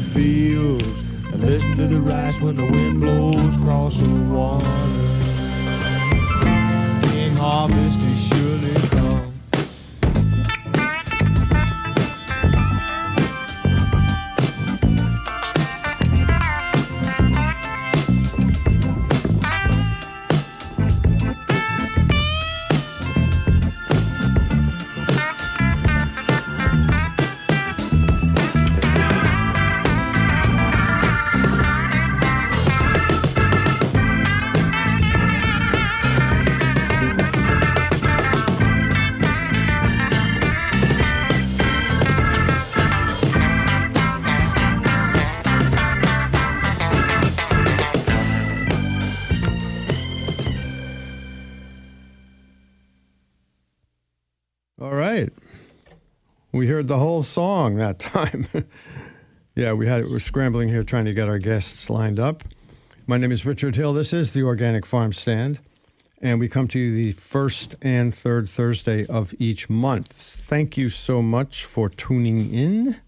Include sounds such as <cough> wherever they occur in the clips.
the fields and listen to the rice when the wind blows across the water. Heard the whole song that <laughs> time. yeah, we had we're scrambling here trying to get our guests lined up. My name is Richard Hill. This is the Organic Farm Stand, and we come to you the first and third Thursday of each month. Thank you so much for tuning in,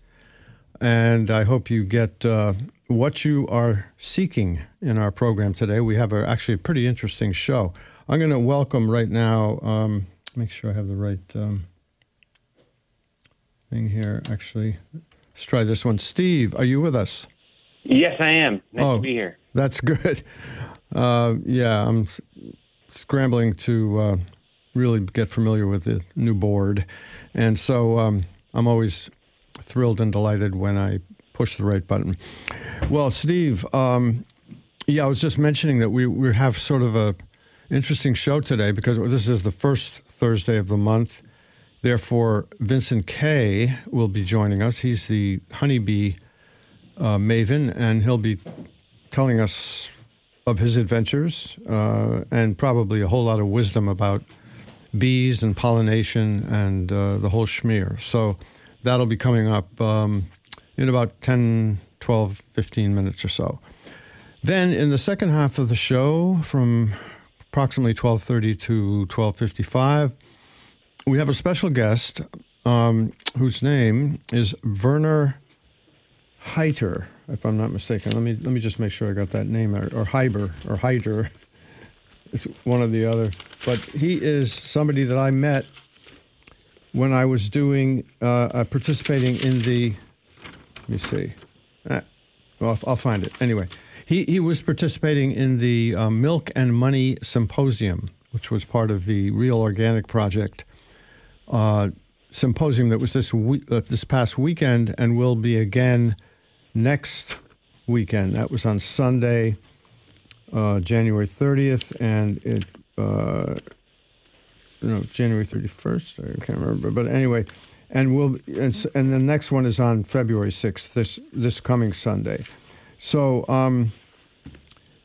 and I hope you get uh, what you are seeking in our program today. We have a, actually a pretty interesting show. I'm going to welcome right now. Um, make sure I have the right um, thing here. Actually, let's try this one. Steve, are you with us? Yes, I am. Nice Oh. to be here. That's <laughs> good. Uh, yeah, I'm s- scrambling to uh, really get familiar with the new board, and so um, I'm always thrilled and delighted when I push the right button. Well, Steve, um, yeah, I was just mentioning that we we have sort of a interesting show today because this is the first Thursday of the month. Therefore, Vincent Kay will be joining us. He's the honeybee uh, maven, and he'll be telling us of his adventures uh, and probably a whole lot of wisdom about bees and pollination and uh, the whole schmear. So that'll be coming up um, in about 10, 12, 15 minutes or so. Then in the second half of the show, from approximately 12:30 to 12:55, we have a special guest um, whose name is Werner Heiter, if I'm not mistaken. Let me let me just make sure I got that name or, or Heiber or Heiter. It's one or the other, but he is somebody that I met when I was doing uh, uh, participating in the. Let me see. Uh, well, I'll find it anyway. He he was participating in the uh, Milk and Money Symposium, which was part of the Real Organic Project uh, symposium that was this week, uh, this past weekend, and will be again next weekend. That was on Sunday, uh, January 30th, and it. Uh, no, January 31st. I can't remember, but anyway, and we'll and, and the next one is on February 6th. This this coming Sunday. So um,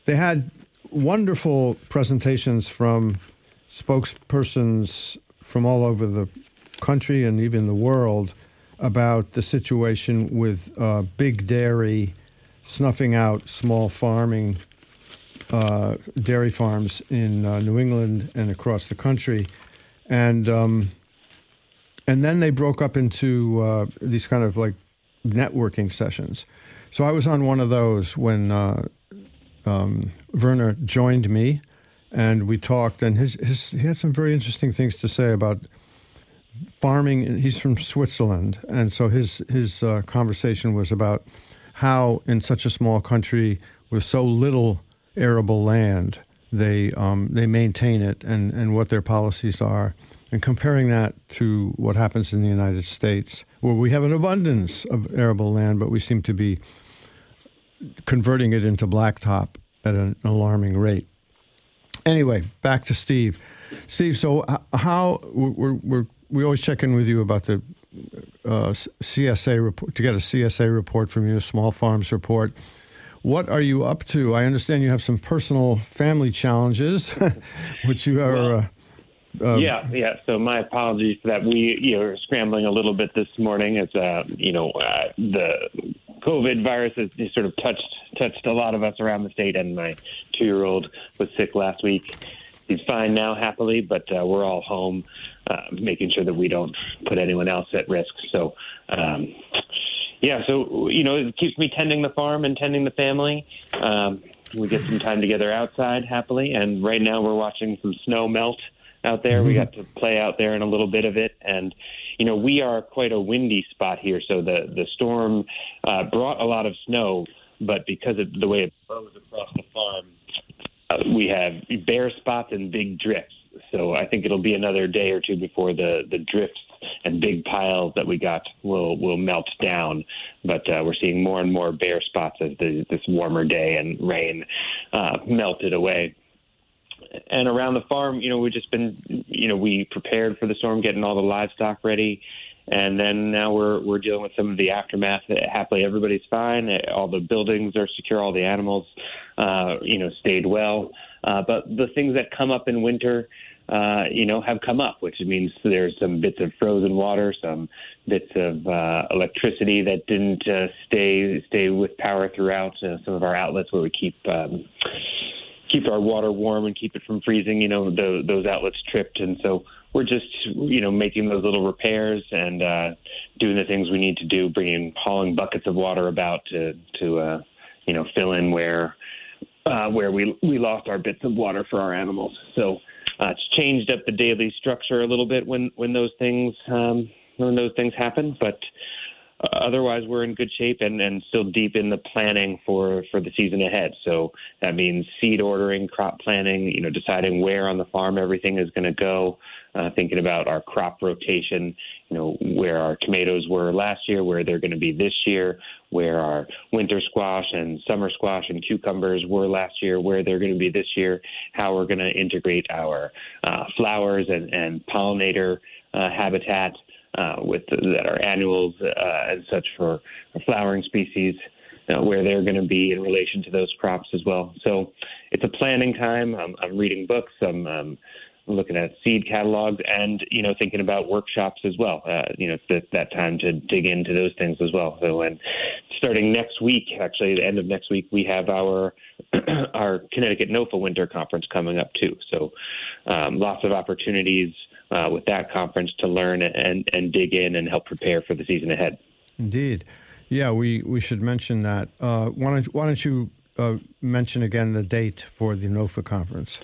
they had wonderful presentations from spokespersons from all over the country and even the world about the situation with uh, big dairy snuffing out small farming uh, dairy farms in uh, New England and across the country, and um, and then they broke up into uh, these kind of like networking sessions. So I was on one of those when uh, um, Werner joined me, and we talked, and his, his he had some very interesting things to say about farming. He's from Switzerland, and so his his uh, conversation was about how in such a small country with so little arable land they um, they maintain it and, and what their policies are, and comparing that to what happens in the United States, where we have an abundance of arable land, but we seem to be converting it into blacktop at an alarming rate. Anyway, back to Steve. Steve, so how we're, we're, we always check in with you about the uh, CSA report to get a CSA report from you, a small farms report. What are you up to? I understand you have some personal family challenges, <laughs> which you are. uh, um, yeah, yeah. So my apologies for that. We you know, are scrambling a little bit this morning as uh, you know uh, the COVID virus has sort of touched touched a lot of us around the state, and my two year old was sick last week. He's fine now, happily, but uh, we're all home, uh, making sure that we don't put anyone else at risk. So. Um, Yeah, so you know, it keeps me tending the farm and tending the family. Um, we get some time together outside happily, and right now we're watching some snow melt out there. We got to play out there in a little bit of it, and you know, we are quite a windy spot here, so the the storm uh, brought a lot of snow, but because of the way it blows across the farm, uh, we have bare spots and big drifts. So I think it'll be another day or two before the the drifts and big piles that we got will will melt down. But uh, we're seeing more and more bare spots as the, this warmer day and rain uh, melted away. And around the farm, you know, we've just been, you know, we prepared for the storm, getting all the livestock ready, and then now we're we're dealing with some of the aftermath. Happily, everybody's fine. All the buildings are secure. All the animals, uh, you know, stayed well. Uh, but the things that come up in winter, uh, you know, have come up, which means there's some bits of frozen water, some bits of uh, electricity that didn't uh, stay stay with power throughout uh, some of our outlets where we keep um, keep our water warm and keep it from freezing. You know, the, those outlets tripped, and so we're just you know making those little repairs and uh, doing the things we need to do, bringing hauling buckets of water about to to uh, you know fill in where uh, where we we lost our bits of water for our animals. So uh, it's changed up the daily structure a little bit when when those things um, when those things happen, but. Otherwise, we're in good shape and, and still deep in the planning for, for the season ahead. So that means seed ordering, crop planning, you know, deciding where on the farm everything is going to go, uh, thinking about our crop rotation, you know, where our tomatoes were last year, where they're going to be this year, where our winter squash and summer squash and cucumbers were last year, where they're going to be this year, how we're going to integrate our uh, flowers and, and pollinator uh, habitat uh, with that are annuals uh, and such for flowering species, uh, where they're going to be in relation to those crops as well. So it's a planning time. I'm, I'm reading books. I'm um, looking at seed catalogs and you know thinking about workshops as well. Uh, you know, it's that, that time to dig into those things as well. So and starting next week, actually, the end of next week, we have our <clears throat> our Connecticut NOFA Winter Conference coming up too. So um, lots of opportunities uh, with that conference to learn and, and dig in and help prepare for the season ahead. Indeed. Yeah, we, we should mention that. Uh, why, don't, why don't you uh, mention again the date for the NOFA conference?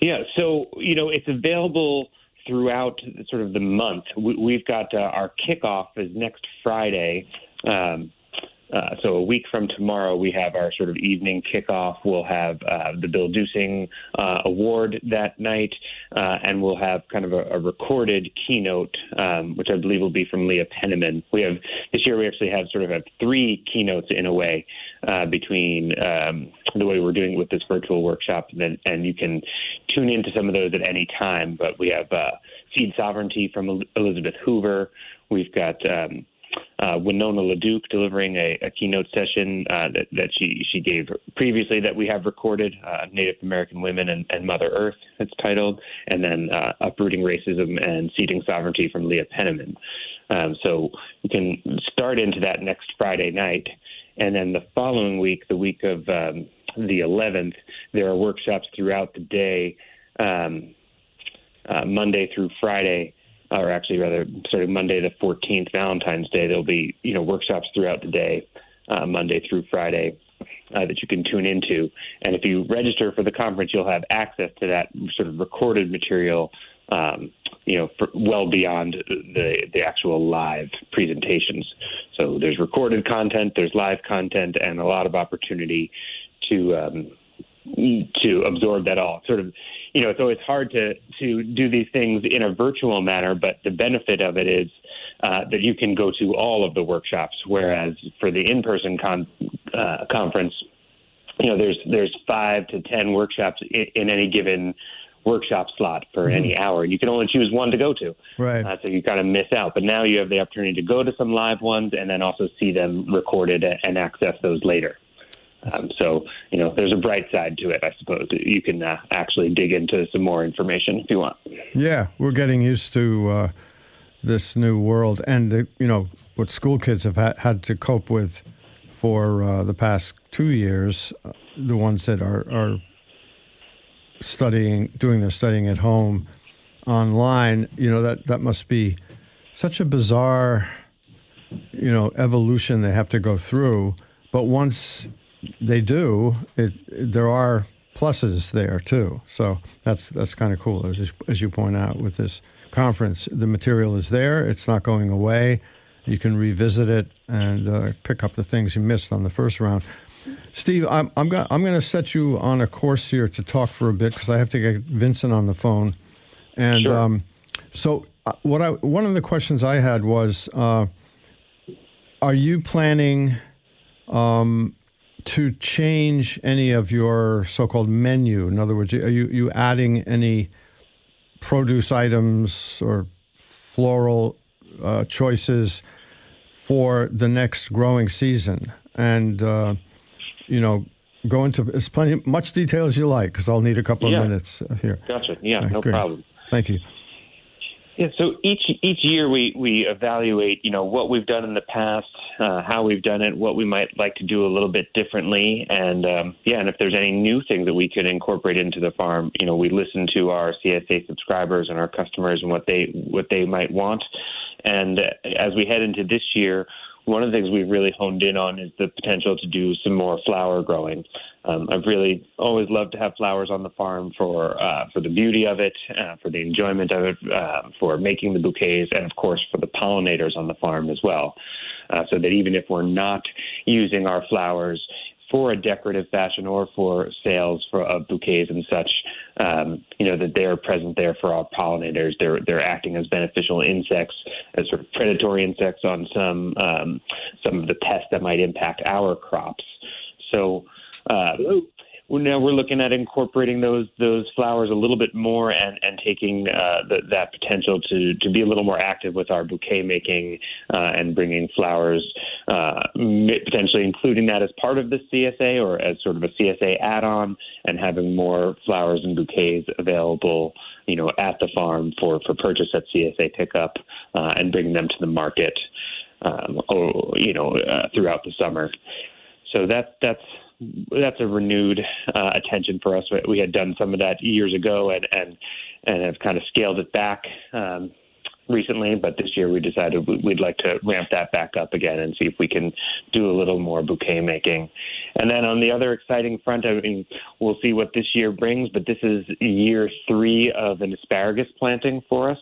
Yeah, so, you know, it's available throughout sort of the month. We, have got uh, our kickoff is next Friday. Um, uh, so a week from tomorrow, we have our sort of evening kickoff. We'll have uh, the Bill Duesing uh, Award that night, uh, and we'll have kind of a, a recorded keynote, um, which I believe will be from Leah Penniman. We have this year we actually have sort of have three keynotes in a way uh, between um, the way we're doing it with this virtual workshop, and, and you can tune into some of those at any time. But we have Seed Sovereignty from Elizabeth Hoover. We've got um, uh, Winona LaDuke delivering a, a keynote session uh, that, that she, she gave previously that we have recorded, uh, Native American Women and, and, Mother Earth, it's titled, and then uh, Uprooting Racism and Seeding Sovereignty from Leah Penniman. Um, so you can start into that next Friday night. And then the following week, the week of um, the 11th, there are workshops throughout the day, um, uh, Monday through Friday or actually rather starting Monday the 14th, Valentine's Day. There'll be you know workshops throughout the day, uh, Monday through Friday. Uh, that you can tune into, and if you register for the conference, you'll have access to that sort of recorded material um, you know, well beyond the the actual live presentations. So there's recorded content, there's live content, and a lot of opportunity to um, to absorb that all. Sort of, you know, it's always hard to to do these things in a virtual manner, but the benefit of it is uh, that you can go to all of the workshops. Whereas for the in-person con- uh, conference, you know, there's there's five to ten workshops in, in any given workshop slot for mm-hmm. any hour. You can only choose one to go to. Right. Uh, so you kind of miss out. But now you have the opportunity to go to some live ones and then also see them recorded and access those later. Um, so, you know, there's a bright side to it, I suppose. You can uh, actually dig into some more information if you want. Yeah, we're getting used to uh, this new world and, the, you know, what school kids have ha- had to cope with for uh, the past two years, uh, the ones that are, are studying, doing their studying at home online, you know, that, that must be such a bizarre you know evolution they have to go through. But once they do, it there are pluses there too. So that's that's kind of cool as as you point out with this conference. The material is there; it's not going away. You can revisit it and uh, pick up the things you missed on the first round. Steve, I'm I'm going I'm going to set you on a course here to talk for a bit because I have to get Vincent on the phone, and Sure. um, so uh, what I one of the questions I had was, uh, are you planning um, to change any of your so-called menu? In other words, are you you adding any produce items or floral uh, choices for the next growing season? And uh, you know, go into as plenty much detail as you like because I'll need a couple Yeah. of minutes here. Gotcha. Yeah, no Okay. problem. Thank you. Yeah, so each each year we we evaluate, you know, what we've done in the past, uh, how we've done it, what we might like to do a little bit differently, and um, yeah, and if there's any new things that we could incorporate into the farm, you know, we listen to our CSA subscribers and our customers and what they what they might want, and uh, as we head into this year. One of the things we've really honed in on is the potential to do some more flower growing. Um, I've really always loved to have flowers on the farm for uh, for the beauty of it, uh, for the enjoyment of it, uh, for making the bouquets, and of course for the pollinators on the farm as well. Uh, so that even if we're not using our flowers for a decorative fashion or for sales for of bouquets and such, um, you know that they're present there for our pollinators. They're they're acting as beneficial insects, as sort of predatory insects on some um, some of the pests that might impact our crops. So uh, now we're looking at incorporating those those flowers a little bit more and and taking uh, the, that potential to to be a little more active with our bouquet making uh, and bringing flowers, uh, potentially including that as part of the CSA or as sort of a CSA add-on, and having more flowers and bouquets available, you know, at the farm for for purchase at CSA pickup uh, and bringing them to the market, um, or you know, uh, throughout the summer. So that that's that's a renewed uh, attention for us. We had done some of that years ago, and and and have kind of scaled it back um, recently. But this year, we decided we- we'd like to ramp that back up again and see if we can do a little more bouquet making. And then on the other exciting front, I mean, we'll see what this year brings. But this is year three of an asparagus planting for us.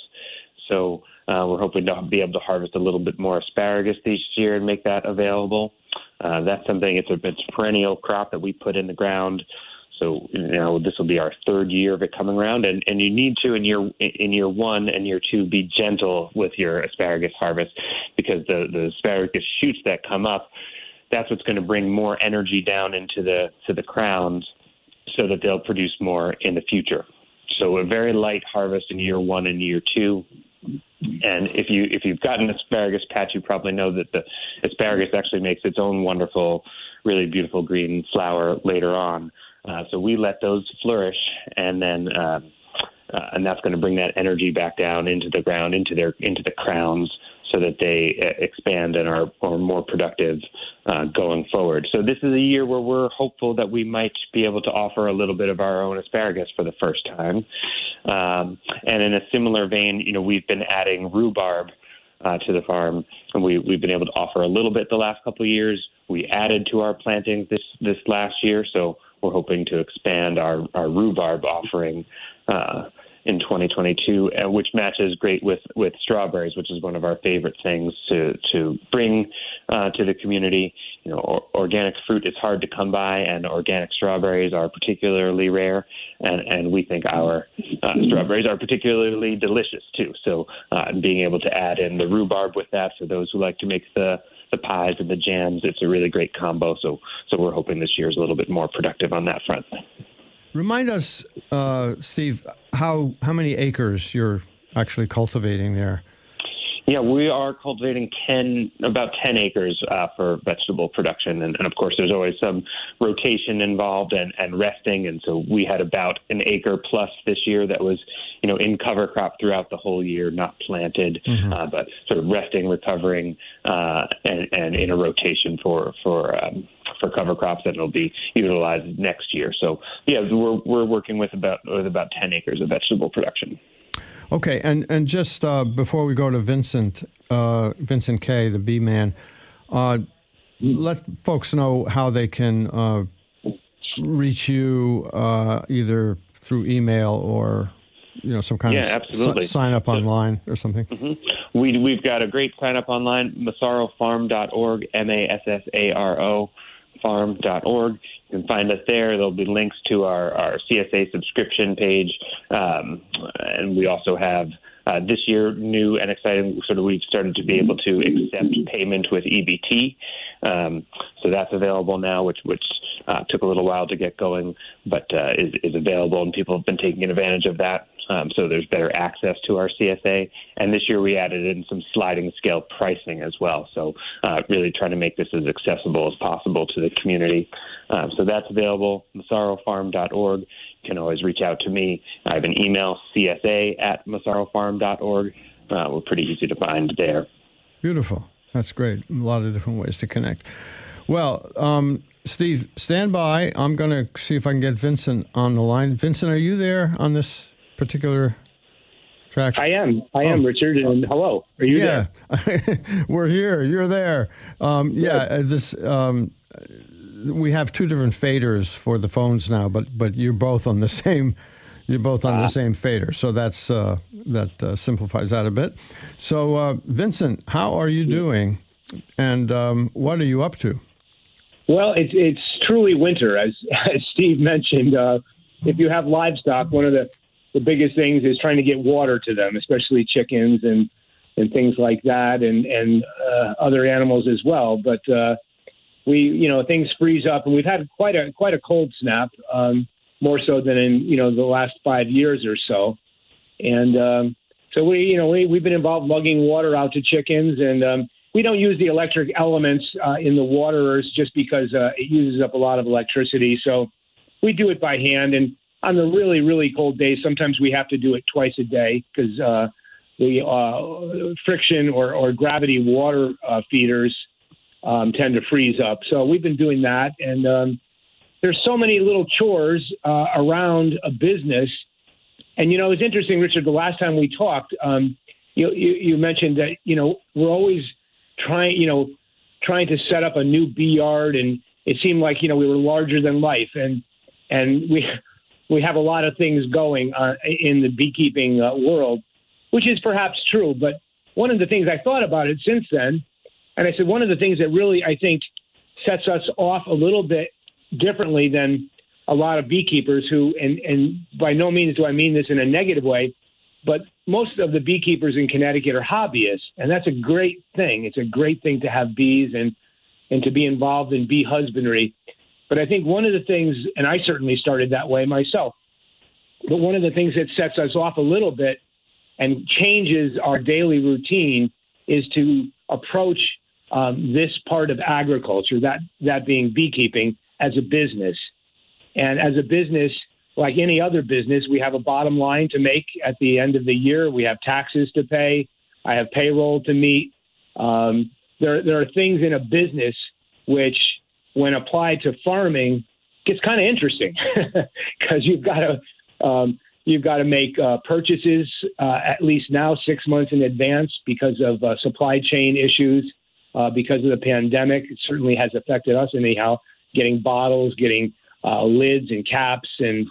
So uh, we're hoping to be able to harvest a little bit more asparagus this year and make that available. Uh, that's something. It's a it's perennial crop that we put in the ground. So you know this will be our third year of it coming around, and, and you need to in year in year one and year two be gentle with your asparagus harvest because the the asparagus shoots that come up, that's what's going to bring more energy down into the to the crowns, so that they'll produce more in the future. So a very light harvest in year one and year two. And if you if you've got an asparagus patch, you probably know that the asparagus actually makes its own wonderful, really beautiful green flower later on. Uh, so we let those flourish, and then um, uh, and that's going to bring that energy back down into the ground, into their into the crowns, so that they uh, expand and are, are more productive uh, going forward. So this is a year where we're hopeful that we might be able to offer a little bit of our own asparagus for the first time. Um, and in a similar vein, you know, we've been adding rhubarb uh, to the farm, and we, we've been able to offer a little bit the last couple of years. We added to our plantings this this last year, so we're hoping to expand our, our rhubarb offering uh, in 2022, uh, which matches great with, with strawberries, which is one of our favorite things to to bring uh, to the community. You know, or, organic fruit is hard to come by, and organic strawberries are particularly rare, and and we think our uh, strawberries are particularly delicious too. So, uh, being able to add in the rhubarb with that for those who like to make the the pies and the jams, it's a really great combo. So, so we're hoping this year is a little bit more productive on that front. Remind us, uh, Steve, how how many acres you're actually cultivating there? Yeah, we are cultivating 10, about 10 acres uh, for vegetable production. And, and of course, there's always some rotation involved and, and resting. And so we had about an acre plus this year that was, you know, in cover crop throughout the whole year, not planted, uh, but sort of resting, recovering, uh, and, and in a rotation for, for, um, for cover crops that will be utilized next year. So yeah, we're, we're working with about, with about 10 acres of vegetable production. Okay, and and just uh, before we go to Vincent, uh, Vincent K, the bee man, uh, let folks know how they can uh, reach you uh, either through email or you know some kind Yeah, of absolutely. sign up online or something. We, we've got a great sign up online, massarofarm.org, M A S S A R O farm.org. You can find us there. There'll be links to our, our CSA subscription page. Um, and we also have uh, this year new and exciting sort of we've started to be able to accept payment with EBT. Um, so that's available now, which which uh, took a little while to get going, but uh, is, is available, and people have been taking advantage of that. Um, so there's better access to our CSA. And this year we added in some sliding scale pricing as well. So uh, really trying to make this as accessible as possible to the community. Um, so that's available, massarofarm.org. You can always reach out to me. I have an email, csa at massarofarm.org. Uh, we're pretty easy to find there. Beautiful. That's great. A lot of different ways to connect. Well, um, Steve, stand by. I'm going to see if I can get Vincent on the line. Vincent, are you there on this particular track? I am. I am, Oh. Richard. And hello. Are you there? yeah, there? <laughs> we're here. You're there. Um, yeah, uh, this. Um, we have two different faders for the phones now, but but you're both on the <laughs> same. You're both on the same fader, so that's uh, that uh, simplifies that a bit. So, uh, Vincent, how are you doing, and um, what are you up to? Well, it's it's truly winter, as <laughs> as Steve mentioned. Uh, if you have livestock, one of the the biggest things is trying to get water to them, especially chickens and and things like that, and and uh, other animals as well. But uh, we, you know, things freeze up, and we've had quite a quite a cold snap, um, more so than in you know the last five years or so. And um, so we, you know, we we've been involved lugging water out to chickens, and um, we don't use the electric elements uh, in the waterers just because uh, it uses up a lot of electricity. So we do it by hand, and on the really really cold days, sometimes we have to do it twice a day because uh, the uh, friction or, or gravity water uh, feeders um, tend to freeze up. So we've been doing that, and um, there's so many little chores uh, around a business. And you know, it's interesting, Richard. The last time we talked, um, you, you you mentioned that you know we're always trying, you know, trying to set up a new bee yard, and it seemed like you know we were larger than life, and and we we have a lot of things going uh, in the beekeeping uh, world, which is perhaps true. But one of the things I thought about it since then, and I said one of the things that really I think sets us off a little bit differently than a lot of beekeepers who, and, and by no means do I mean this in a negative way, but most of the beekeepers in Connecticut are hobbyists, and that's a great thing. It's a great thing to have bees and and to be involved in bee husbandry. But I think one of the things, and I certainly started that way myself, but one of the things that sets us off a little bit and changes our daily routine is to approach um, this part of agriculture, that that being beekeeping, as a business. And as a business, like any other business, we have a bottom line to make at the end of the year. We have taxes to pay. I have payroll to meet. Um, there, there are things in a business which, when applied to farming, gets kind of interesting <laughs> because you've got to um, you've got to make uh, purchases uh, at least now six months in advance because of uh, supply chain issues, uh, because of the pandemic. It certainly has affected us anyhow. Getting bottles, getting uh, lids and caps, and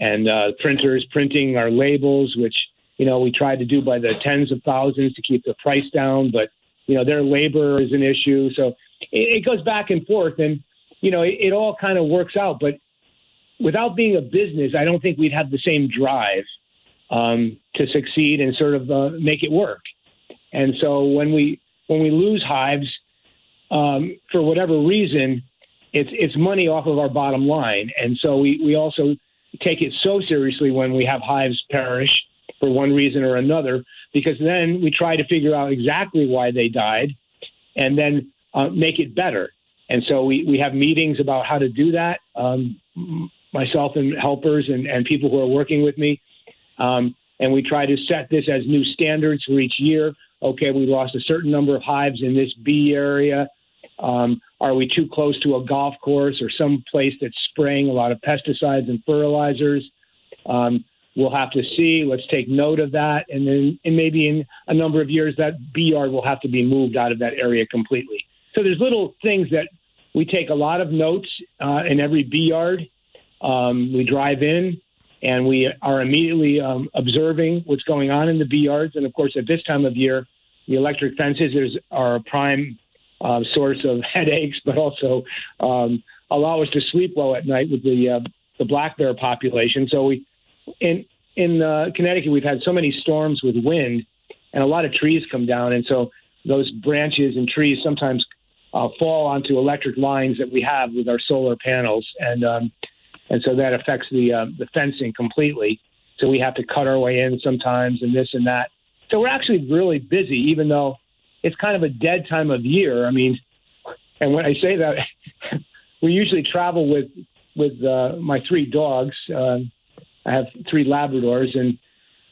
and uh, printers printing our labels, which you know we tried to do by the tens of thousands to keep the price down, but you know their labor is an issue. So it, it goes back and forth, and you know it, it all kind of works out. But without being a business, I don't think we'd have the same drive um, to succeed and sort of uh, make it work. And so when we when we lose hives um, for whatever reason, it's it's money off of our bottom line. And so we we also take it so seriously when we have hives perish for one reason or another, because then we try to figure out exactly why they died, and then uh, make it better. And so we, we have meetings about how to do that. Um, myself and helpers and, and people who are working with me. Um, and we try to set this as new standards for each year. Okay, we lost a certain number of hives in this bee area. Um, are we too close to a golf course or some place that's spraying a lot of pesticides and fertilizers? Um, we'll have to see. Let's take note of that, and then and maybe in a number of years that bee yard will have to be moved out of that area completely. So there's little things that we take a lot of notes uh, in every bee yard. Um, we drive in and we are immediately um, observing what's going on in the bee yards. And of course, at this time of year, the electric fences is, are a prime uh, source of <laughs> headaches, but also um, allow us to sleep well at night with the uh, the black bear population. So we in in uh, Connecticut we've had so many storms with wind, and a lot of trees come down, and so those branches and trees sometimes uh, fall onto electric lines that we have with our solar panels, and um, and so that affects the uh, the fencing completely. So we have to cut our way in sometimes, and this and that. So we're actually really busy, even though it's kind of a dead time of year. I mean, and when I say that, <laughs> we usually travel with with uh, my three dogs. Uh, I have three Labradors, and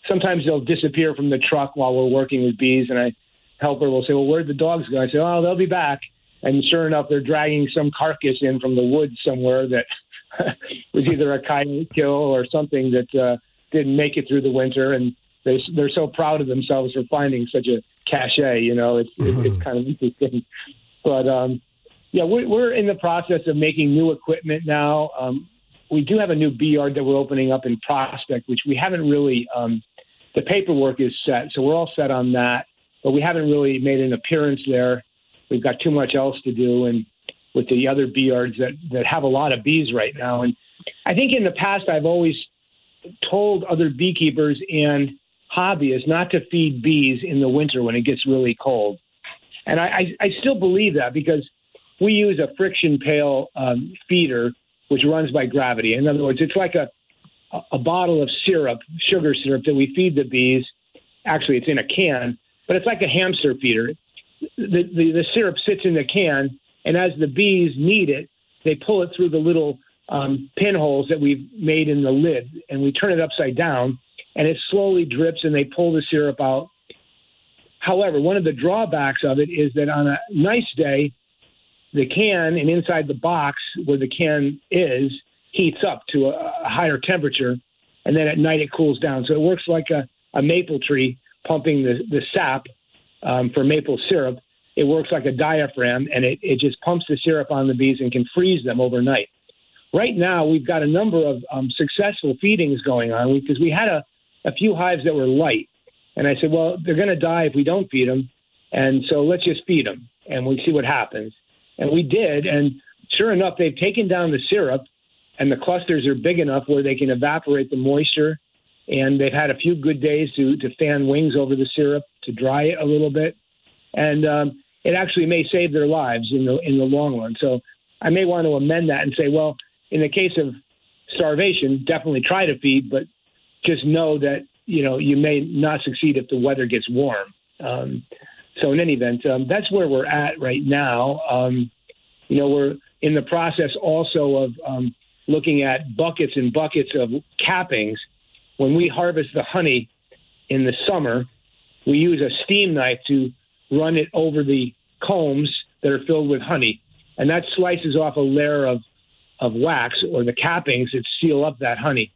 sometimes they'll disappear from the truck while we're working with bees, and I helper will say, "Well, where'd the dogs go?" I say, "Oh, they'll be back." And sure enough, they're dragging some carcass in from the woods somewhere that <laughs> was either a coyote kill or something that uh, didn't make it through the winter, and they they're so proud of themselves for finding such a cachet. You know, it's mm-hmm. it's kind of interesting. But um, yeah, we're we're in the process of making new equipment now. Um, we do have a new bee yard that we're opening up in Prospect, which we haven't really. Um, the paperwork is set, so we're all set on that, but we haven't really made an appearance there. We've got too much else to do, and with the other bee yards that that have a lot of bees right now. And I think in the past I've always told other beekeepers and hobbyists not to feed bees in the winter when it gets really cold. And I, I, I still believe that because we use a friction pail um, feeder which runs by gravity. In other words, it's like a a bottle of syrup, sugar syrup that we feed the bees. Actually, it's in a can, but it's like a hamster feeder. The, the, the syrup sits in the can, and as the bees need it, they pull it through the little um, pinholes that we've made in the lid, and we turn it upside down, and it slowly drips, and they pull the syrup out. However, one of the drawbacks of it is that on a nice day, the can and inside the box where the can is heats up to a, a higher temperature, and then at night it cools down. So it works like a, a maple tree pumping the, the sap um, for maple syrup. It works like a diaphragm, and it, it just pumps the syrup on the bees and can freeze them overnight. Right now, we've got a number of um, successful feedings going on because we had a, a few hives that were light. And I said, well, they're going to die if we don't feed them. And so let's just feed them and we'll see what happens. And we did. And sure enough, they've taken down the syrup, and the clusters are big enough where they can evaporate the moisture. And they've had a few good days to, to fan wings over the syrup to dry it a little bit. And um, it actually may save their lives in the, in the long run. So I may want to amend that and say, well, in the case of starvation, definitely try to feed, but just know that you know you may not succeed if the weather gets warm. Um, so in any event, um, that's where we're at right now. Um, you know, we're in the process also of um, looking at buckets and buckets of cappings. When we harvest the honey in the summer, we use a steam knife to run it over the combs that are filled with honey, and that slices off a layer of of wax or the cappings that seal up that honey.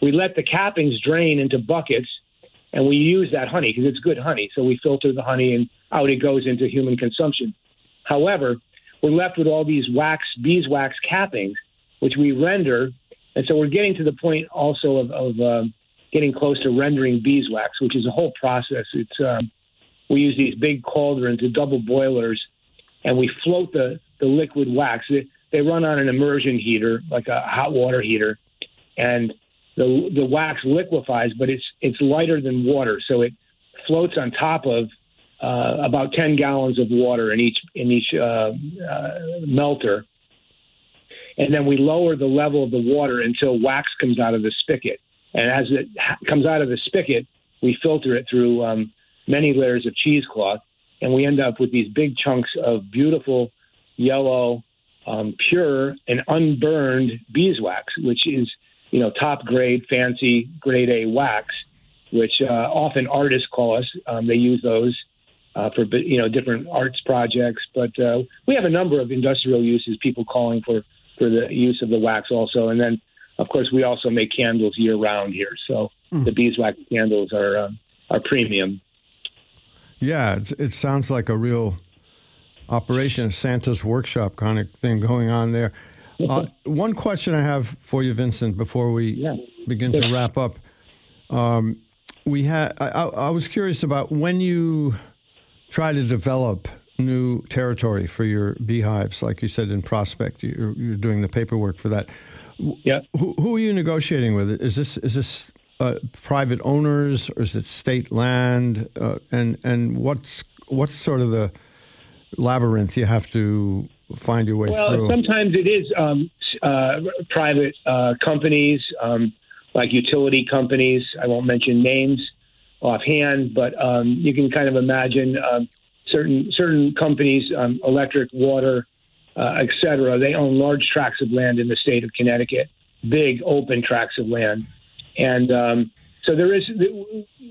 We let the cappings drain into buckets and we use that honey because it's good honey. So we filter the honey and out it goes into human consumption. However, we're left with all these wax, beeswax cappings, which we render. And so we're getting to the point also of, of um, getting close to rendering beeswax, which is a whole process. It's um, we use these big cauldrons, the double boilers, and we float the, the liquid wax. They, they run on an immersion heater, like a hot water heater, and the the wax liquefies, but it's it's lighter than water, so it floats on top of uh, about 10 gallons of water in each in each uh, uh, melter, and then we lower the level of the water until wax comes out of the spigot. And as it comes out of the spigot, we filter it through um, many layers of cheesecloth, and we end up with these big chunks of beautiful yellow, um, pure and unburned beeswax, which is you know, top grade, fancy, grade A wax, which uh, often artists call us. Um, they use those uh, for you know different arts projects, but uh, we have a number of industrial uses. People calling for for the use of the wax also, and then of course, we also make candles year round here, so the beeswax candles are um, are premium. Yeah, it's, it sounds like a real operation, Santa's workshop kind of thing going on there. Uh, <laughs> one question I have for you, Vincent, before we Yeah. begin to wrap up. Um, we had. I, I I was curious about when you try to develop new territory for your beehives, like you said in Prospect, you're, you're doing the paperwork for that. Yeah. Who, who are you negotiating with? Is this is this uh, private owners or is it state land? Uh, and and what's what's sort of the labyrinth you have to find your way Well, through? sometimes it is um, uh, private uh, companies, um, like utility companies. I won't mention names offhand, but um, you can kind of imagine um, certain certain companies, um, electric, water, uh, et cetera. They own large tracts of land in the state of Connecticut, big open tracts of land, and um, so there is.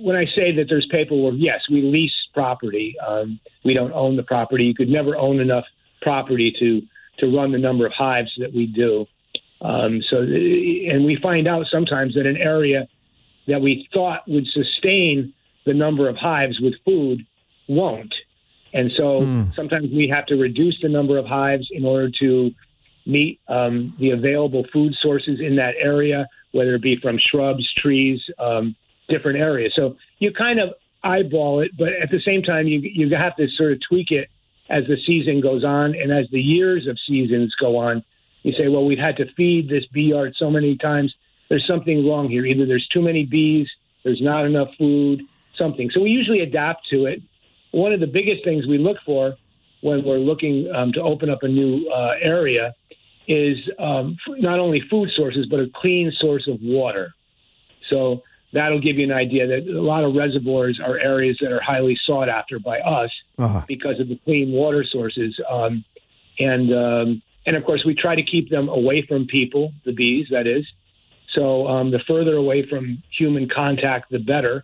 When I say that there's paperwork, yes, we lease property. Um, we don't own the property. You could never own enough property to to run the number of hives that we do. Um, so, and we find out sometimes that an area that we thought would sustain the number of hives with food won't. And so sometimes we have to reduce the number of hives in order to meet um, the available food sources in that area, whether it be from shrubs, trees, um, different areas. So you kind of eyeball it, but at the same time, you you have to sort of tweak it as the season goes on and as the years of seasons go on. You say, well, we've had to feed this bee yard so many times. There's something wrong here. Either there's too many bees, there's not enough food, something. So we usually adapt to it. One of the biggest things we look for when we're looking um, to open up a new uh, area is um, not only food sources, but a clean source of water. So that'll give you an idea that a lot of reservoirs are areas that are highly sought after by us Uh-huh. because of the clean water sources. Um, and um, and of course, we try to keep them away from people, the bees, that is. So um, the further away from human contact, the better.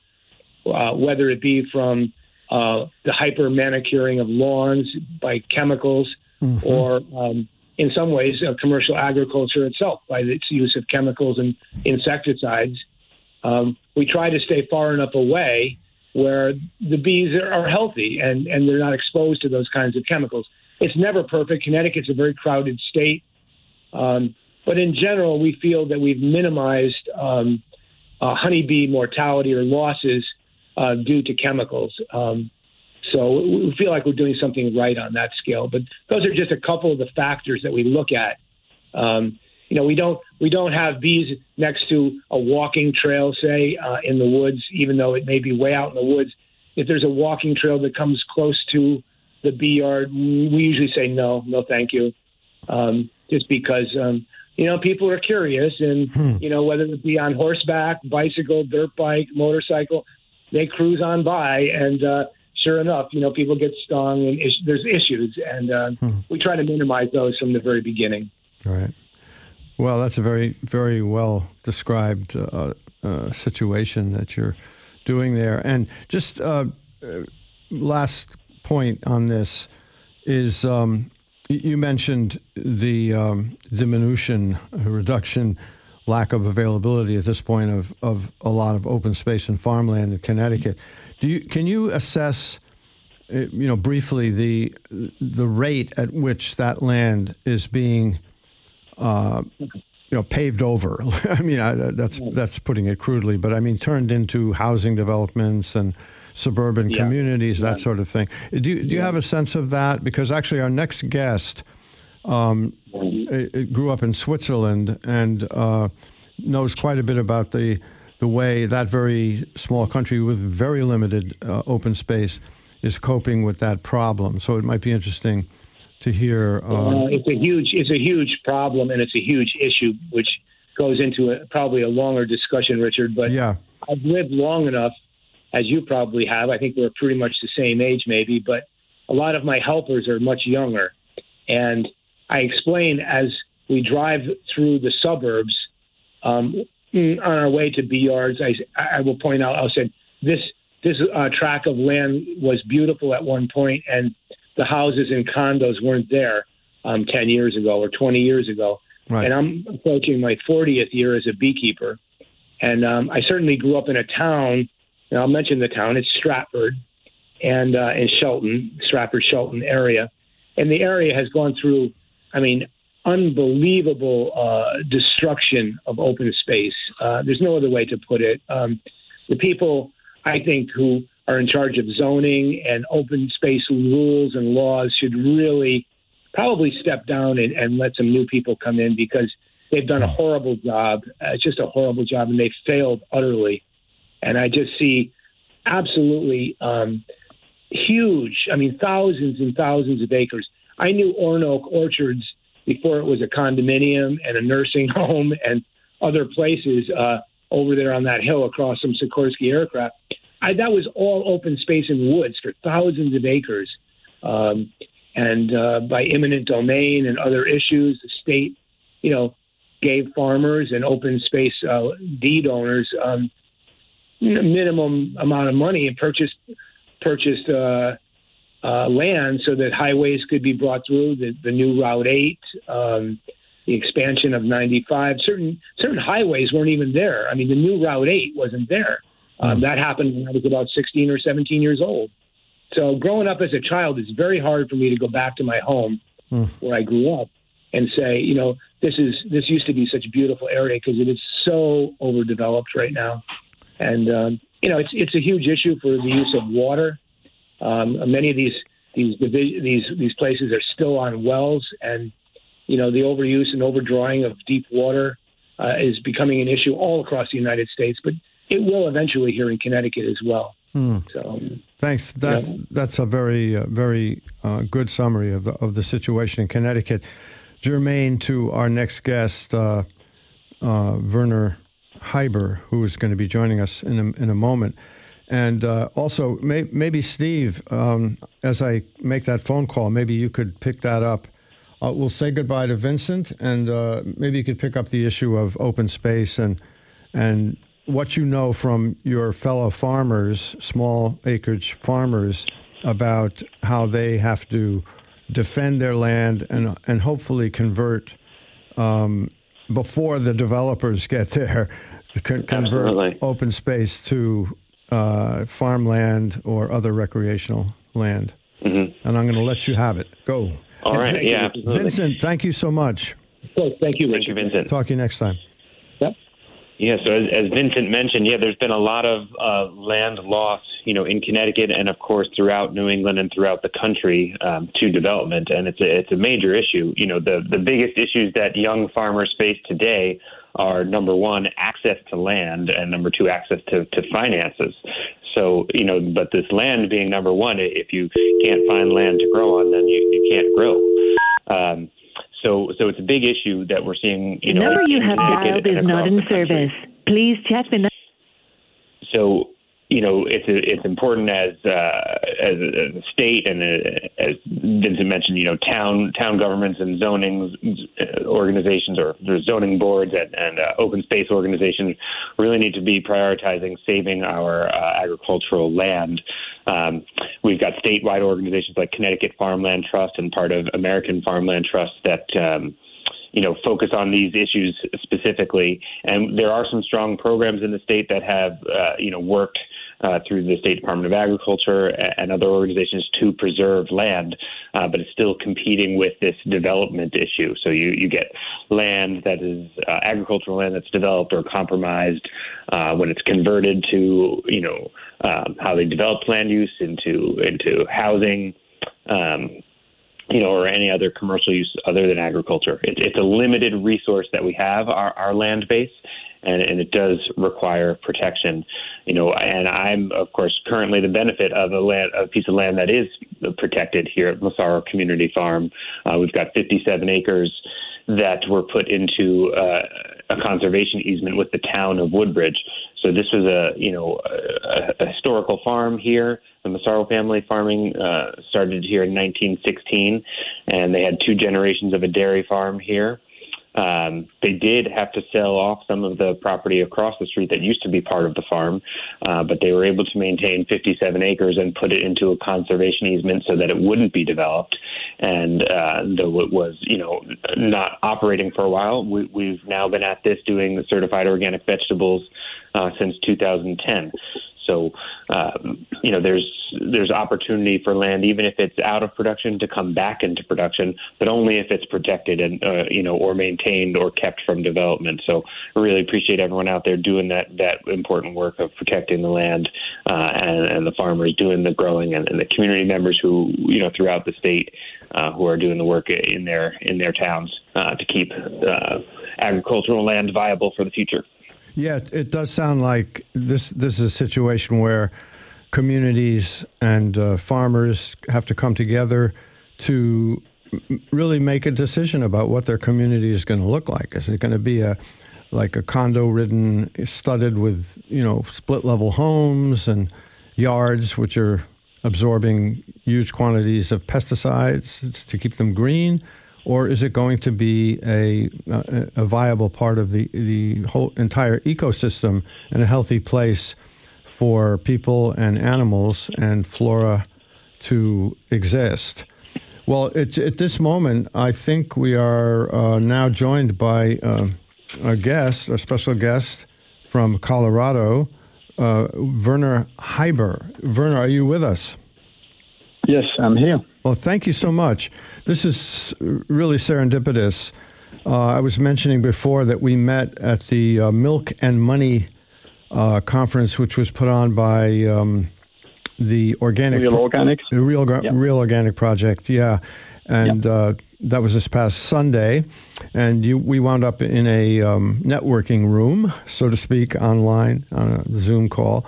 Uh, whether it be from uh, the hyper manicuring of lawns by chemicals, or um, in some ways, uh, commercial agriculture itself by its use of chemicals and insecticides. Um, we try to stay far enough away where the bees are, healthy and, and they're not exposed to those kinds of chemicals. It's never perfect. Connecticut's a very crowded state. Um, but in general, we feel that we've minimized um, uh, honeybee mortality or losses uh, due to chemicals. Um, so we feel like we're doing something right on that scale. But those are just a couple of the factors that we look at. Um, you know, we don't we don't have bees next to a walking trail, say uh, in the woods, even though it may be way out in the woods. If there's a walking trail that comes close to the bee yard, we usually say no, no, thank you, um, just because um, you know people are curious, and you know whether it be on horseback, bicycle, dirt bike, motorcycle, they cruise on by, and uh, sure enough, you know people get stung, and is- there's issues, and uh, we try to minimize those from the very beginning. Right. Well, that's a very, very well described uh, uh, situation that you're doing there. And just uh, uh, last point on this is um, you mentioned the um, diminution, reduction, lack of availability at this point of, of a lot of open space and farmland in Connecticut. Do you can you assess? uh, You know, briefly the the rate at which that land is being uh, you know, paved over. <laughs> I mean, I, that's that's putting it crudely, but I mean, turned into housing developments and suburban Yeah. communities, that sort of thing. Do you, do you have a sense of that? Because actually, our next guest um, it, it grew up in Switzerland and uh, knows quite a bit about the the way that very small country with very limited uh, open space is coping with that problem. So it might be interesting to hear. Um, Uh, it's a huge it's a huge problem and it's a huge issue, which goes into a, probably a longer discussion, Richard. But yeah. I've lived long enough, as you probably have. I think we're pretty much the same age, maybe, but a lot of my helpers are much younger, and I explain as we drive through the suburbs um, on our way to bee yards. I, I will point out. I said this this uh, tract of land was beautiful at one point, and the houses and condos weren't there um, 10 years ago or 20 years ago. Right. and I'm approaching my 40th year as a beekeeper. And um, I certainly grew up in a town, and I'll mention the town. It's Stratford, and uh, in Shelton, Stratford Shelton area, and the area has gone through, I mean, unbelievable uh, destruction of open space. Uh, there's no other way to put it. Um, the people, I think, who are in charge of zoning and open space rules and laws should really probably step down and, and let some new people come in because they've done a horrible job. Uh, it's just a horrible job, and they failed utterly. And I just see absolutely um, huge. I mean, thousands and thousands of acres. I knew Oronoque Orchards before it was a condominium and a nursing <laughs> home and other places uh, over there on that hill across from Sikorsky Aircraft. I, that was all open space and woods for thousands of acres. Um, and uh, by eminent domain and other issues, the state, you know, gave farmers and open space uh, deed owners um, minimum amount of money and purchased purchased uh, uh, land so that highways could be brought through the, the new Route Eight, um, the expansion of 95. Certain certain highways weren't even there. I mean, the new Route Eight wasn't there. Um, that happened when I was about 16 or 17 years old. So growing up as a child, it's very hard for me to go back to my home where I grew up and say, you know, this is this used to be such a beautiful area because it is so overdeveloped right now, and um, you know, it's it's a huge issue for the use of water. Um, many of these these these these places are still on wells, and you know, the overuse and overdrawing of deep water uh, is becoming an issue all across the United States, but it will eventually here in Connecticut as well. So, Thanks. That's that's a very uh, very uh, good summary of the of the situation in Connecticut. Germain to our next guest, uh, uh, Werner Heiber, who is going to be joining us in a, in a moment, and uh, also may, maybe Steve, um, as I make that phone call, maybe you could pick that up. Uh, we'll say goodbye to Vincent, and uh, maybe you could pick up the issue of open space and and what you know from your fellow farmers, small acreage farmers, about how they have to defend their land and and hopefully convert um, before the developers <laughs> get there, to con- convert Absolutely. open space to uh, farmland or other recreational land. And I'm going to let you have it. Go. All right. Thank. Yeah, absolutely. Vincent, thank you so much. so thank you, Thank you, Richard. Vincent. Talk to you next time. Yeah, so as, as Vincent mentioned, yeah, there's been a lot of uh, land loss, you know, in Connecticut and of course throughout New England and throughout the country um, to development, and it's a it's a major issue. You know, the the biggest issues that young farmers face today are number one, access to land, and number two, access to to finances. So you know, but this land being number one, if you can't find land to grow on, then you, you can't grow. Um, so, so it's a big issue that we're seeing. You The know, number you have dialed is not in service. Please check the. nu- so you know it's it's important as uh, as, a, state and uh as Vincent mentioned, you know, town town governments and zoning organizations or zoning boards and, and uh, open space organizations really need to be prioritizing saving our uh, agricultural land. Um, we've got statewide organizations like Connecticut Farmland Trust and part of American Farmland Trust that. Um, you know, focus on these issues specifically. And there are some strong programs in the state that have, uh, you know, worked uh, through the State Department of Agriculture and other organizations to preserve land, uh, but it's still competing with this development issue. So you, you get land that is uh, agricultural land that's developed or compromised uh, when it's converted to, you know, um, how they develop land use into into housing. Um, you know, or any other commercial use other than agriculture. It, it's a limited resource that we have, our, our land base, and, and it does require protection. You know, and I'm of course currently the benefit of a land, a piece of land that is protected here at Massaro Community Farm. Uh, we've got 57 acres that were put into uh, a conservation easement with the town of Woodbridge. So this was a you know a, a historical farm here. The Massaro family farming uh, started here in 1916, and they had two generations of a dairy farm here. Um, they did have to sell off some of the property across the street that used to be part of the farm, uh, but they were able to maintain 57 acres and put it into a conservation easement so that it wouldn't be developed. And uh, though it was, you know, not operating for a while, we, we've now been at this doing the certified organic vegetables uh, since 2010. So, um, you know, there's there's opportunity for land, even if it's out of production, to come back into production, but only if it's protected and uh, you know, or maintained or kept from development. So, I really appreciate everyone out there doing that that important work of protecting the land uh, and, and the farmers doing the growing, and, and the community members who you know throughout the state uh, who are doing the work in their in their towns uh, to keep uh, agricultural land viable for the future. Yeah, it does sound like this. This is a situation where communities and uh, farmers have to come together to really make a decision about what their community is going to look like. Is it going to be a like a condo ridden, studded with you know split level homes and yards which are absorbing huge quantities of pesticides to keep them green? Or is it going to be a, a, a, viable part of the, the whole entire ecosystem and a healthy place for people and animals and flora to exist? Well, at this moment, I think we are uh, now joined by uh, a guest, a special guest from Colorado, uh, Werner Heiber. Werner, are you with us? Yes, I'm here. Well, thank you so much. This is really serendipitous. Uh, I was mentioning before that we met at the uh, Milk and Money uh, conference, which was put on by um, the Organic Real Pro- Organics, the Real. Real Organic Project. Yeah, and. Uh, that was this past Sunday, and you, we wound up in a um, networking room, so to speak, online on a Zoom call,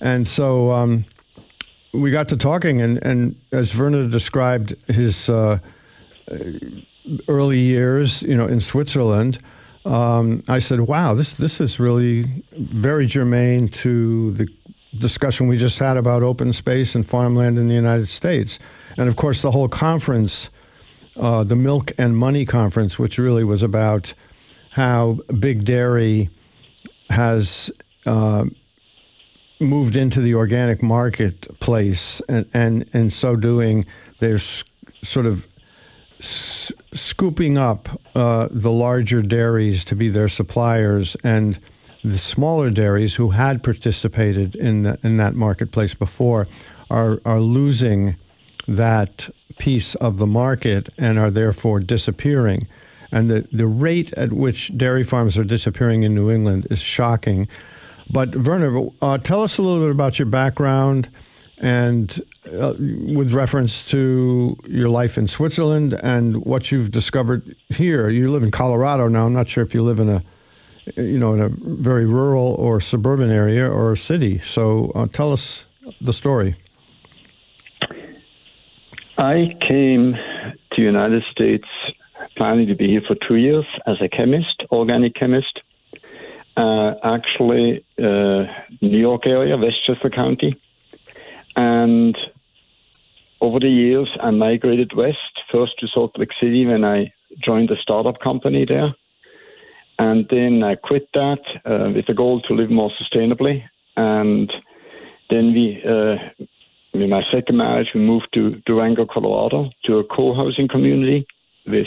and so. Um, we got to talking, and, and as Werner described his uh, early years, you know, in Switzerland, um, I said, "Wow, this this is really very germane to the discussion we just had about open space and farmland in the United States." And of course, the whole conference, uh, the Milk and Money conference, which really was about how big dairy has uh, moved into the organic marketplace, and and in so doing, they're sort of s- scooping up uh, the larger dairies to be their suppliers, and the smaller dairies who had participated in the, in that marketplace before are are losing that piece of the market and are therefore disappearing. And the, the rate at which dairy farms are disappearing in New England is shocking. But Werner, uh, tell us a little bit about your background and uh, with reference to your life in Switzerland and what you've discovered here. You live in Colorado now. I'm not sure if you live in a you know in a very rural or suburban area or a city. So uh, tell us the story. I came to United States planning to be here for two years as a chemist, organic chemist uh, actually uh, New York area, Westchester County. And over the years, I migrated west, first to Salt Lake City when I joined a startup company there. And then I quit that uh, with the goal to live more sustainably. And then we, uh, with my second marriage, we moved to Durango, Colorado, to a co-housing community with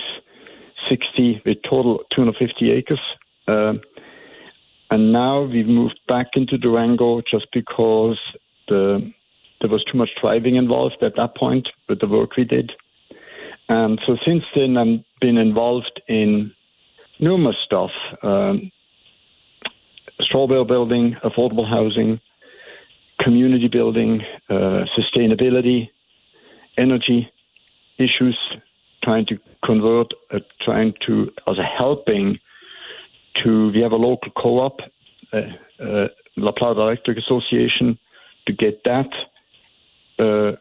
60, with total 250 acres. And now we've moved back into Durango just because the there was too much driving involved at that point with the work we did. And so since then, I've been involved in numerous stuff um, straw bale building, affordable housing, community building, uh, sustainability, energy issues, trying to convert, uh, trying to, as a helping to we have a local co-op, uh, uh, La Plata Electric Association, to get that, uh,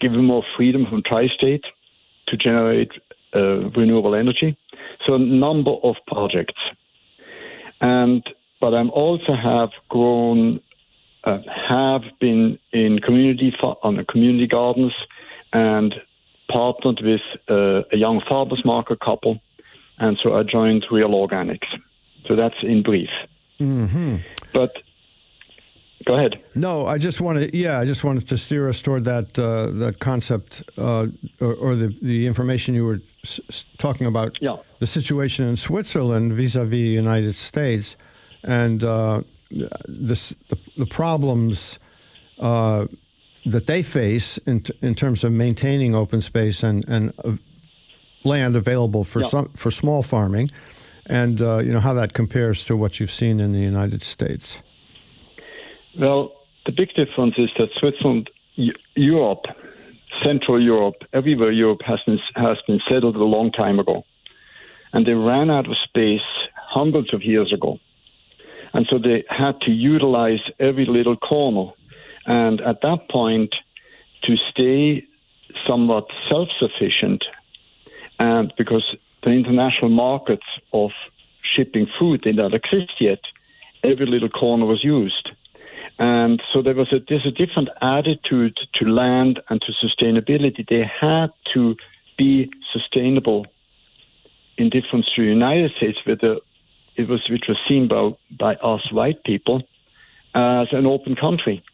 give them more freedom from tri-state to generate uh, renewable energy. So a number of projects, and but I'm also have grown, uh, have been in community on the community gardens, and partnered with uh, a young farmers market couple and so I joined Real Organics. So that's in brief. Mm-hmm. But go ahead. No, I just wanted, yeah, I just wanted to steer us toward that uh, that concept uh, or, or, the the information you were s- talking about. Yeah. The situation in Switzerland vis-a-vis the United States, and uh, this, the the problems uh, that they face in t- in terms of maintaining open space and and uh, land available for Yeah. some for small farming, and uh, you know how that compares to what you've seen in the United States. Well, the big difference is that Switzerland, Europe, Central Europe, everywhere Europe has been, has been settled a long time ago. And they ran out of space hundreds of years ago. And so they had to utilize every little corner. And at that point, to stay somewhat self sufficient, and because the international markets of shipping food did not exist yet, every little corner was used. And so there was a there's a different attitude to land and to sustainability. They had to be sustainable in difference to the United States, where the, it was which was seen by by us white people as an open country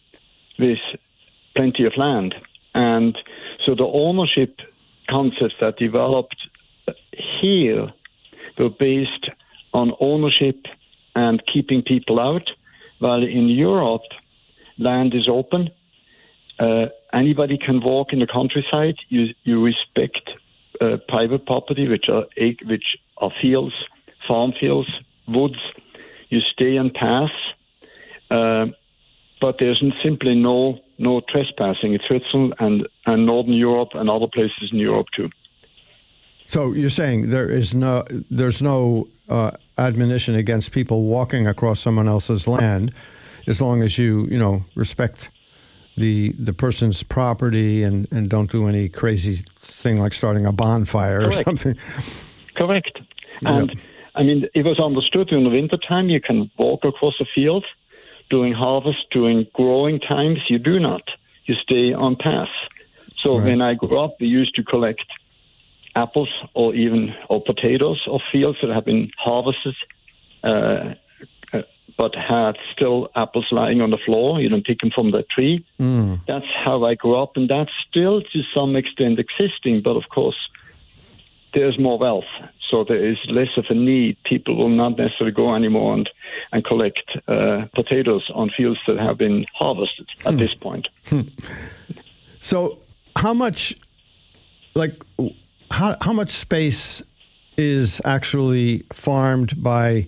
with plenty of land. And so the ownership concepts that developed here were based on ownership and keeping people out, while in Europe, land is open. Uh, anybody can walk in the countryside. You, you respect uh, private property, which are which are fields, farm fields, woods. You stay and pass, uh, but there's simply no no trespassing in Switzerland and, and Northern Europe and other places in Europe too. So you're saying there is no there's no uh, admonition against people walking across someone else's land, as long as you you know respect the the person's property and, and don't do any crazy thing like starting a bonfire or something. Correct. And I mean, it was understood in the wintertime you can walk across a field during harvest, during growing times, you do not. You stay on path. So Right. when I grew up, we used to collect apples or even or potatoes of fields that have been harvested, uh, uh, but had still apples lying on the floor. You don't pick them from the tree. Mm. That's how I grew up, and that's still to some extent existing. But of course, there's more wealth, so there is less of a need. People will not necessarily go anymore and, and collect uh, potatoes on fields that have been harvested at this point. So how much, like, how how much space is actually farmed by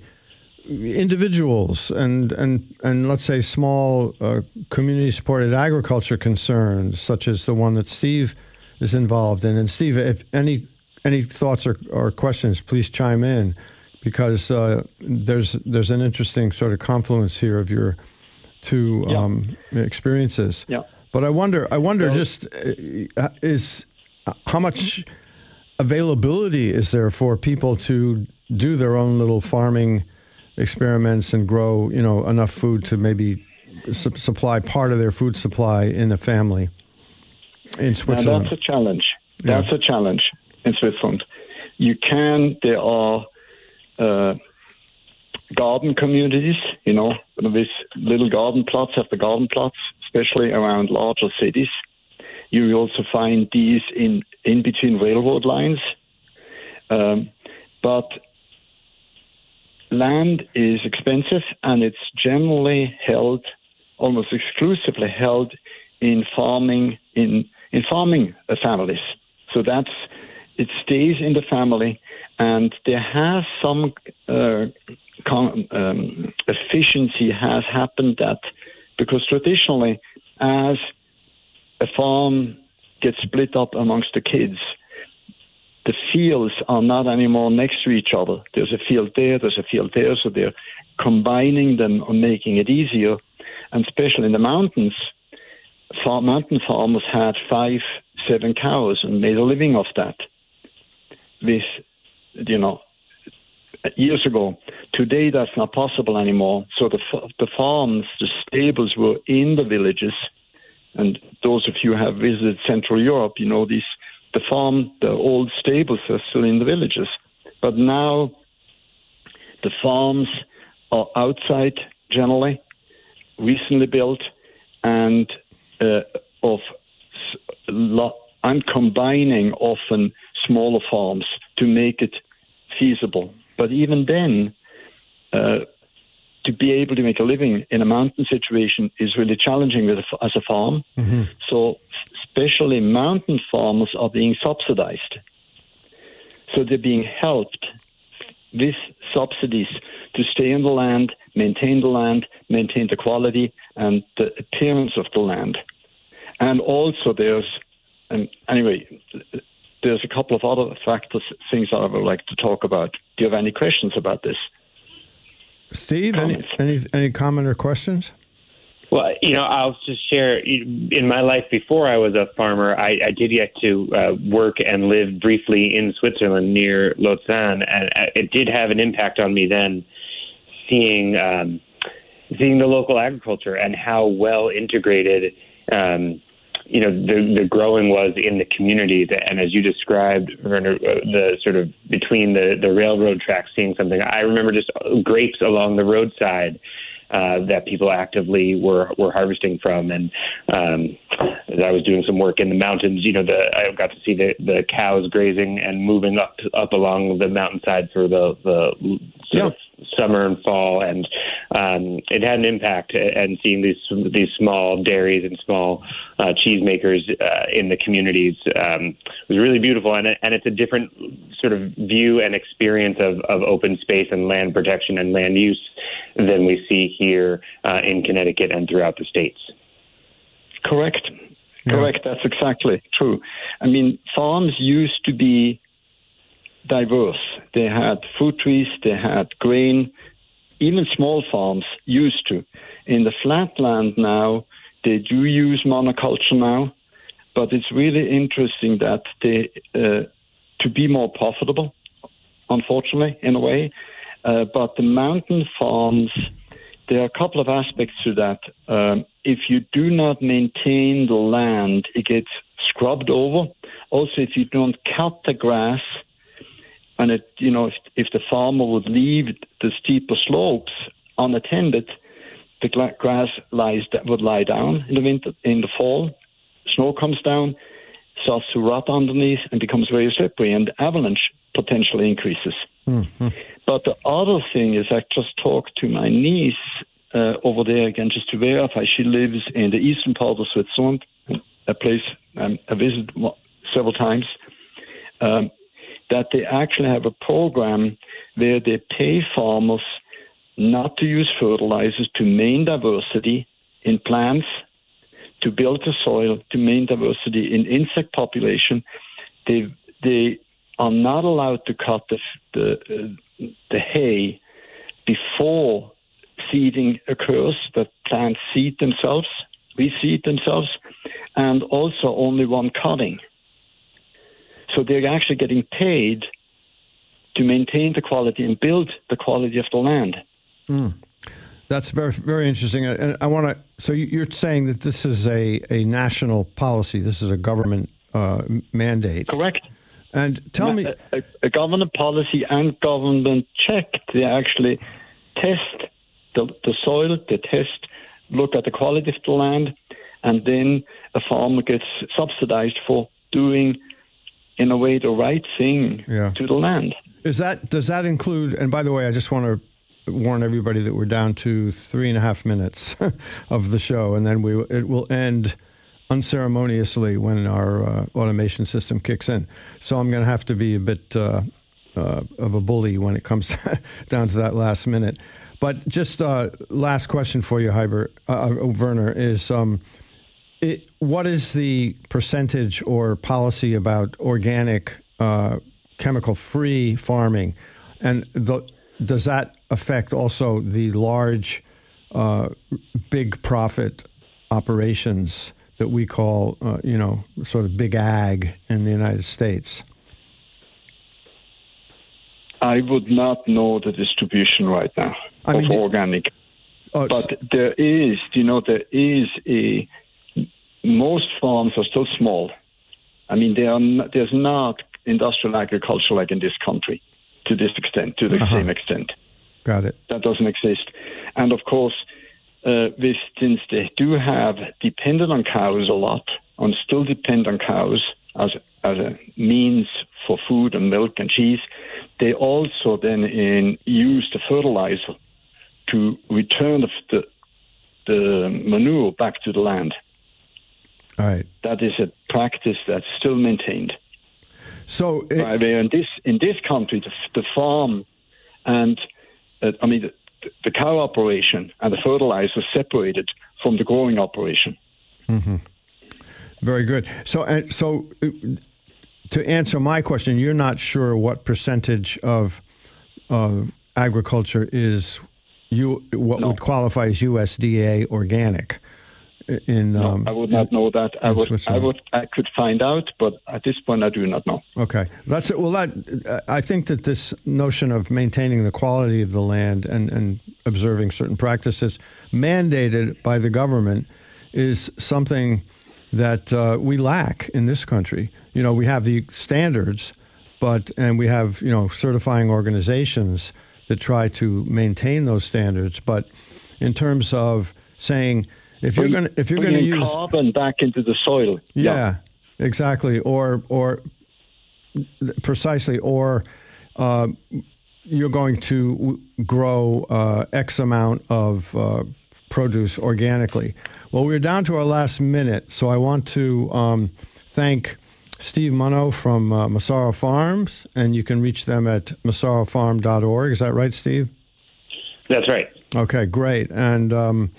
individuals and and and let's say small uh, community supported agriculture concerns such as the one that Steve is involved in? And Steve if any any thoughts or, or questions please chime in because uh, there's there's an interesting sort of confluence here of your two Yeah. um, experiences Yeah. but I wonder I wonder Well- just uh, is how much availability is there for people to do their own little farming experiments and grow, you know, enough food to maybe su- supply part of their food supply in a family in Switzerland? that's a challenge. Yeah. That's a challenge in Switzerland. You can. There are uh, garden communities. You know, with little garden plots after garden plots, especially around larger cities. You also find these in in between railroad lines. Um, but land is expensive, and it's generally held, almost exclusively held in farming in in farming families. So that's it stays in the family, and there has some uh, um, efficiency has happened that because traditionally, as a farm gets split up amongst the kids, the fields are not anymore next to each other. There's a field there, there's a field there, so they're combining them and making it easier. And especially in the mountains, far, mountain farmers had five, seven cows and made a living off that. With, you know, years ago. Today, that's not possible anymore. So the the farms, the stables were in the villages, and those of you who have visited Central Europe, you know these the farm, the old stables are still in the villages. But now the farms are outside generally, recently built, and uh, of I'm combining often smaller farms to make it feasible. But even then, uh, to be able to make a living in a mountain situation is really challenging a, as a farm. Mm-hmm. So, especially mountain farmers are being subsidized. So, they're being helped with subsidies to stay in the land, maintain the land, maintain the quality and the appearance of the land. And also, there's, and anyway, there's a couple of other factors, things that I would like to talk about. Do you have any questions about this? Steve, any, any, any comment or questions? Well, you know, I'll just share. In my life before I was a farmer, I, I did get to uh, work and live briefly in Switzerland near Lausanne, and uh, it did have an impact on me then, seeing um, seeing the local agriculture and how well integrated um, you know the the growing was in the community and as you described Werner, uh, the sort of between the the railroad tracks seeing something I remember just grapes along the roadside uh, that people actively were were harvesting from. And um, as I was doing some work in the mountains, you know, the I got to see the the cows grazing and moving up up along the mountainside for the the yeah. Summer and fall, and um, it had an impact. And seeing these these small dairies and small uh, cheesemakers uh, in the communities um, was really beautiful, and and it's a different sort of view and experience of of open space and land protection and land use than we see here uh, in Connecticut and throughout the states. Correct. Yeah. Correct. That's exactly true. I mean, farms used to be diverse. They had fruit trees, they had grain, even small farms used to. In the flatland now, they do use monoculture now, but it's really interesting that they, uh, to be more profitable, unfortunately, in a way, uh, but the mountain farms, there are a couple of aspects to that. Um, if you do not maintain the land, it gets scrubbed over. Also, if you don't cut the grass, and it, you know, if, if the farmer would leave the steeper slopes unattended, the grass lies that would lie down in the winter, in the fall. Snow comes down, starts to rot underneath, and becomes very slippery, and avalanche potentially increases. Mm-hmm. But the other thing is, I just talked to my niece uh, over there again, just to verify. She lives in the eastern part of Switzerland, a place um, I visited several times. Um, that they actually have a program where they pay farmers not to use fertilizers to maintain diversity in plants, to build the soil, to maintain diversity in insect population. They they are not allowed to cut the the, uh, the hay before seeding occurs. That plants seed themselves, reseed themselves, and also only one cutting. So they're actually getting paid to maintain the quality and build the quality of the land. Mm. That's very very interesting. And I want to. So you're saying that this is a, a national policy. This is a government uh, mandate. Correct. And tell me, a, a government policy and government check. They actually test the, the soil. They test, look at the quality of the land, and then a farmer gets subsidized for doing, in a way, the right thing yeah. to the land. Is that does that include? And by the way, I just want to warn everybody that we're down to three and a half minutes <laughs> of the show, and then we it will end unceremoniously when our uh, automation system kicks in. So I'm going to have to be a bit uh, uh, of a bully when it comes <laughs> down to that last minute. But just uh, last question for you, Heiber, uh, uh, Werner, is um, it, what is the percentage or policy about organic, chemical-free farming, and the, does that affect also the large, big profit operations? that we call, uh, you know, sort of big ag in the United States? I would not know the distribution right now I of mean, organic. Oh, but there is, you know, there is a. Most farms are still small. I mean, are, there's not industrial agriculture like in this country. to this extent, to the Uh-huh. same extent. Got it. That doesn't exist. And of course, uh, this, since they do have depended on cows a lot, and still depend on cows as as a means for food and milk and cheese, they also then in, use the fertilizer to return the, the the manure back to the land. All right. That is a practice that's still maintained. So it, Right, in this in this country, the, the farm and uh, I mean the, the cow operation and the fertilizer separated from the growing operation. Very good. So, and so uh, to answer my question, you're not sure what percentage of uh, agriculture is you what No. would qualify as USDA organic. In No, um, I would not know that. I would, I would, I could find out, but at this point, I do not know. Okay, that's it. Well, that I think that this notion of maintaining the quality of the land and, and observing certain practices mandated by the government is something that uh, we lack in this country. You know, we have the standards, but and we have you know certifying organizations that try to maintain those standards, but in terms of saying if you're going to if you're going to use carbon back into the soil. yeah, exactly. Or or precisely, or uh, you're going to grow uh, X amount of uh, produce organically. Well, we're down to our last minute, so I want to um, thank Steve Munno from uh, Massaro Farms, and you can reach them at massarofarm.org. Is that right, Steve? That's right. Okay, great. And um,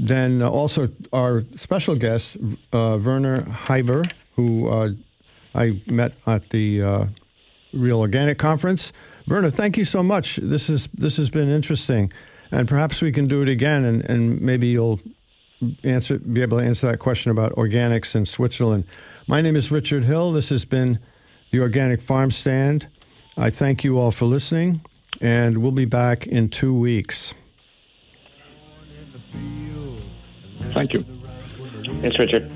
then also our special guest, uh, Werner Heiber, who uh, I met at the uh, Real Organic Conference. Werner, thank you so much. This is this has been interesting, and perhaps we can do it again, and, and maybe you'll answer be able to answer that question about organics in Switzerland. My name is Richard Hill. This has been the Organic Farm Stand. I thank you all for listening, and we'll be back in two weeks. Thank you. Thanks, Richard.